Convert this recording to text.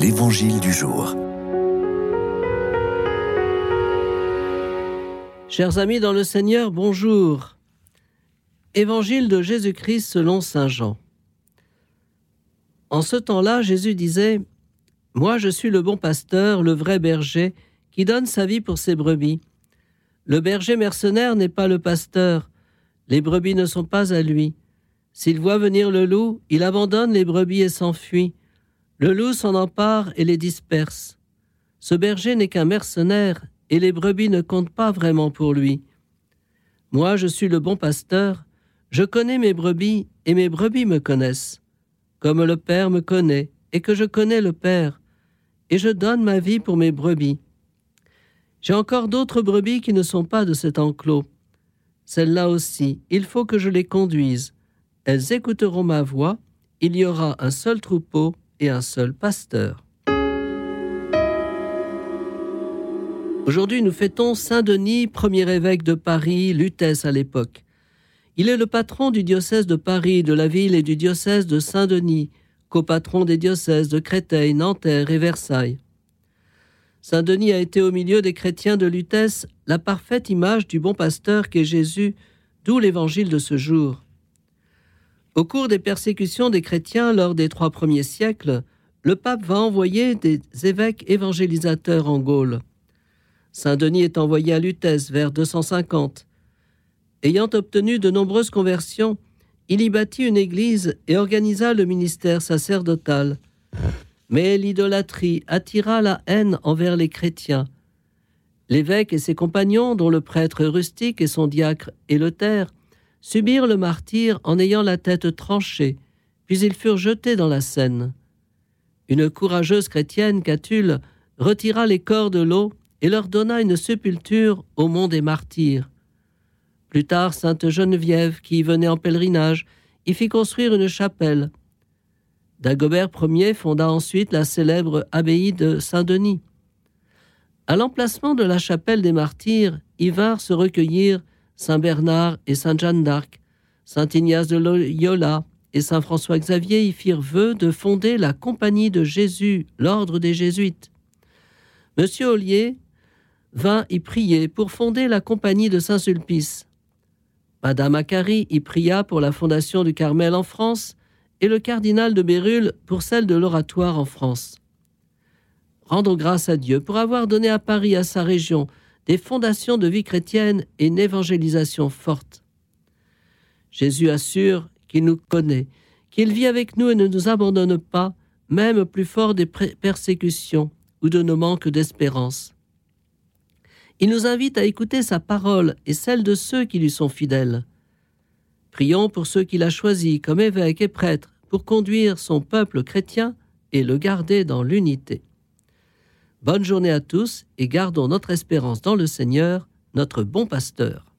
L'Évangile du jour. Chers amis dans le Seigneur, bonjour. Évangile de Jésus-Christ selon Saint Jean. En ce temps-là, Jésus disait, Moi je suis le bon pasteur, le vrai berger, qui donne sa vie pour ses brebis. Le berger mercenaire n'est pas le pasteur, les brebis ne sont pas à lui. S'il voit venir le loup, il abandonne les brebis et s'enfuit. Le loup s'en empare et les disperse. Ce berger n'est qu'un mercenaire, et les brebis ne comptent pas vraiment pour lui. Moi, je suis le bon pasteur, je connais mes brebis, et mes brebis me connaissent, comme le Père me connaît, et que je connais le Père, et je donne ma vie pour mes brebis. J'ai encore d'autres brebis qui ne sont pas de cet enclos. Celles-là aussi, il faut que je les conduise. Elles écouteront ma voix, il y aura un seul troupeau un seul pasteur. Aujourd'hui, nous fêtons Saint Denis, premier évêque de Paris, Lutèce à l'époque. Il est le patron du diocèse de Paris, de la ville et du diocèse de Saint-Denis, copatron des diocèses de Créteil, Nanterre et Versailles. Saint-Denis a été au milieu des chrétiens de Lutèce la parfaite image du bon pasteur qu'est Jésus, d'où l'évangile de ce jour. Au cours des persécutions des chrétiens lors des trois premiers siècles, le pape va envoyer des évêques évangélisateurs en Gaule. Saint-Denis est envoyé à Lutèce vers 250. Ayant obtenu de nombreuses conversions, il y bâtit une église et organisa le ministère sacerdotal. Mais l'idolâtrie attira la haine envers les chrétiens. L'évêque et ses compagnons, dont le prêtre rustique et son diacre Éleuthère, subirent le martyre en ayant la tête tranchée, puis ils furent jetés dans la Seine. Une courageuse chrétienne, Catulle, retira les corps de l'eau et leur donna une sépulture au mont des martyrs. Plus tard, sainte Geneviève, qui y venait en pèlerinage, y fit construire une chapelle. Dagobert Ier fonda ensuite la célèbre abbaye de Saint-Denis. À l'emplacement de la chapelle des martyrs, y vinrent se recueillir Saint Bernard et Sainte Jeanne d'Arc, Saint Ignace de Loyola et Saint François Xavier y firent vœu de fonder la Compagnie de Jésus, l'ordre des Jésuites. Monsieur Ollier vint y prier pour fonder la Compagnie de Saint-Sulpice. Madame Acari y pria pour la fondation du Carmel en France et le cardinal de Bérulle pour celle de l'Oratoire en France. Rendons grâce à Dieu pour avoir donné à Paris, à sa région, des fondations de vie chrétienne et une évangélisation forte. Jésus assure qu'il nous connaît, qu'il vit avec nous et ne nous abandonne pas, même plus fort des persécutions ou de nos manques d'espérance. Il nous invite à écouter sa parole et celle de ceux qui lui sont fidèles. Prions pour ceux qu'il a choisis comme évêques et prêtres pour conduire son peuple chrétien et le garder dans l'unité. Bonne journée à tous et gardons notre espérance dans le Seigneur, notre bon pasteur.